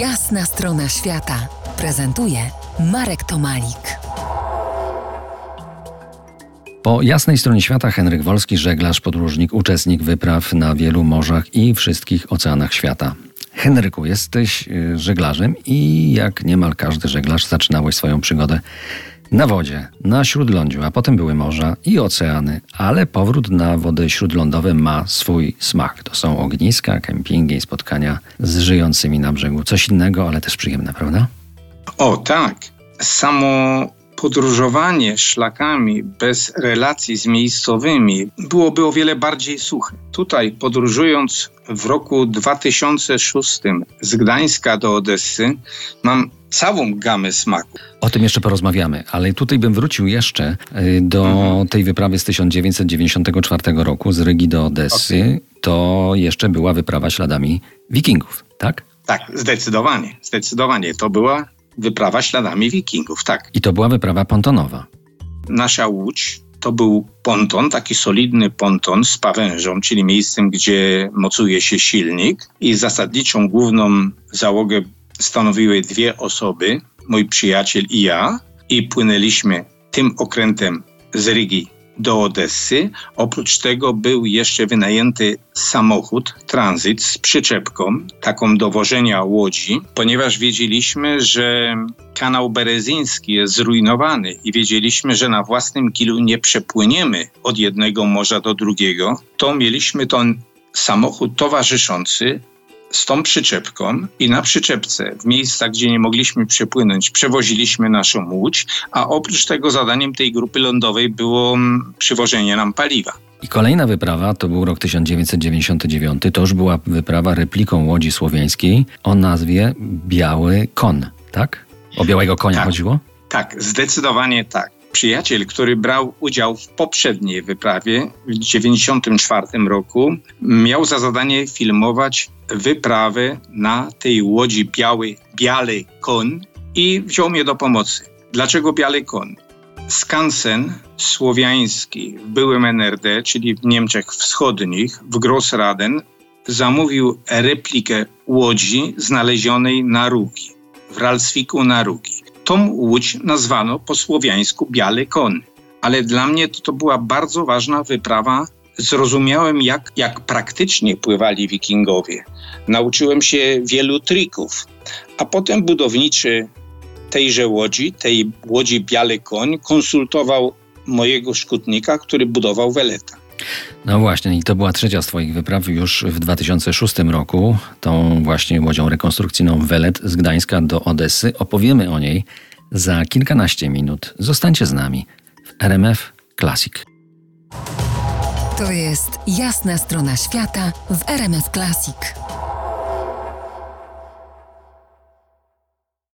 Jasna strona świata prezentuje Marek Tomalik. Po jasnej stronie świata Henryk Wolski, żeglarz, podróżnik, uczestnik wypraw na wielu morzach i wszystkich oceanach świata. Henryku, jesteś y, żeglarzem i jak niemal każdy żeglarz zaczynałeś swoją przygodę na wodzie, na śródlądziu, a potem były morza i oceany, ale powrót na wody śródlądowe ma swój smak. To są ogniska, kempingi, spotkania z żyjącymi na brzegu. Coś innego, ale też przyjemne, prawda? O tak. Samo podróżowanie szlakami bez relacji z miejscowymi byłoby o wiele bardziej suche. Tutaj podróżując w roku 2006 z Gdańska do Odessy mam całą gamę smaku. O tym jeszcze porozmawiamy, ale tutaj bym wrócił jeszcze y, do mhm. tej wyprawy z 1994 roku z Rygi do Odessy. Okay. To jeszcze była wyprawa śladami wikingów, tak? Tak, zdecydowanie, zdecydowanie. To była wyprawa śladami wikingów, tak. I to była wyprawa pontonowa. Nasza łódź to był ponton, taki solidny ponton z pawężą, czyli miejscem, gdzie mocuje się silnik. I zasadniczą główną załogę stanowiły dwie osoby, mój przyjaciel i ja. I płynęliśmy tym okrętem z Rygi do Odessy. Oprócz tego był jeszcze wynajęty samochód, tranzyt z przyczepką, taką do wożenia łodzi, ponieważ wiedzieliśmy, że kanał berezyński jest zrujnowany i wiedzieliśmy, że na własnym kilu nie przepłyniemy od jednego morza do drugiego, to mieliśmy ten samochód towarzyszący z tą przyczepką i na przyczepce w miejscach, gdzie nie mogliśmy przepłynąć, przewoziliśmy naszą łódź, a oprócz tego zadaniem tej grupy lądowej było mm, przywożenie nam paliwa. I kolejna wyprawa to był rok 1999. To już była wyprawa repliką łodzi słowiańskiej o nazwie Biały Kon, tak? O białego konia tak, chodziło? Tak, zdecydowanie tak przyjaciel, który brał udział w poprzedniej wyprawie w 1994 roku, miał za zadanie filmować wyprawę na tej łodzi biały, biały kon i wziął mnie do pomocy. Dlaczego biały kon? Skansen słowiański w byłym NRD, czyli w Niemczech Wschodnich, w Grossraden, zamówił replikę łodzi znalezionej na Rugi, w Ralswiku na Rugi. Tą łódź nazwano po słowiańsku Biały Kon. Ale dla mnie to, to była bardzo ważna wyprawa. Zrozumiałem, jak, jak praktycznie pływali wikingowie. Nauczyłem się wielu trików. A potem budowniczy tejże łodzi, tej łodzi Biały Koń, konsultował mojego szkutnika, który budował weleta. No właśnie, i to była trzecia z Twoich wypraw już w 2006 roku, tą właśnie łodzią rekonstrukcyjną Welet z Gdańska do Odessy. Opowiemy o niej za kilkanaście minut. Zostańcie z nami w RMF Classic. To jest jasna strona świata w RMF Classic.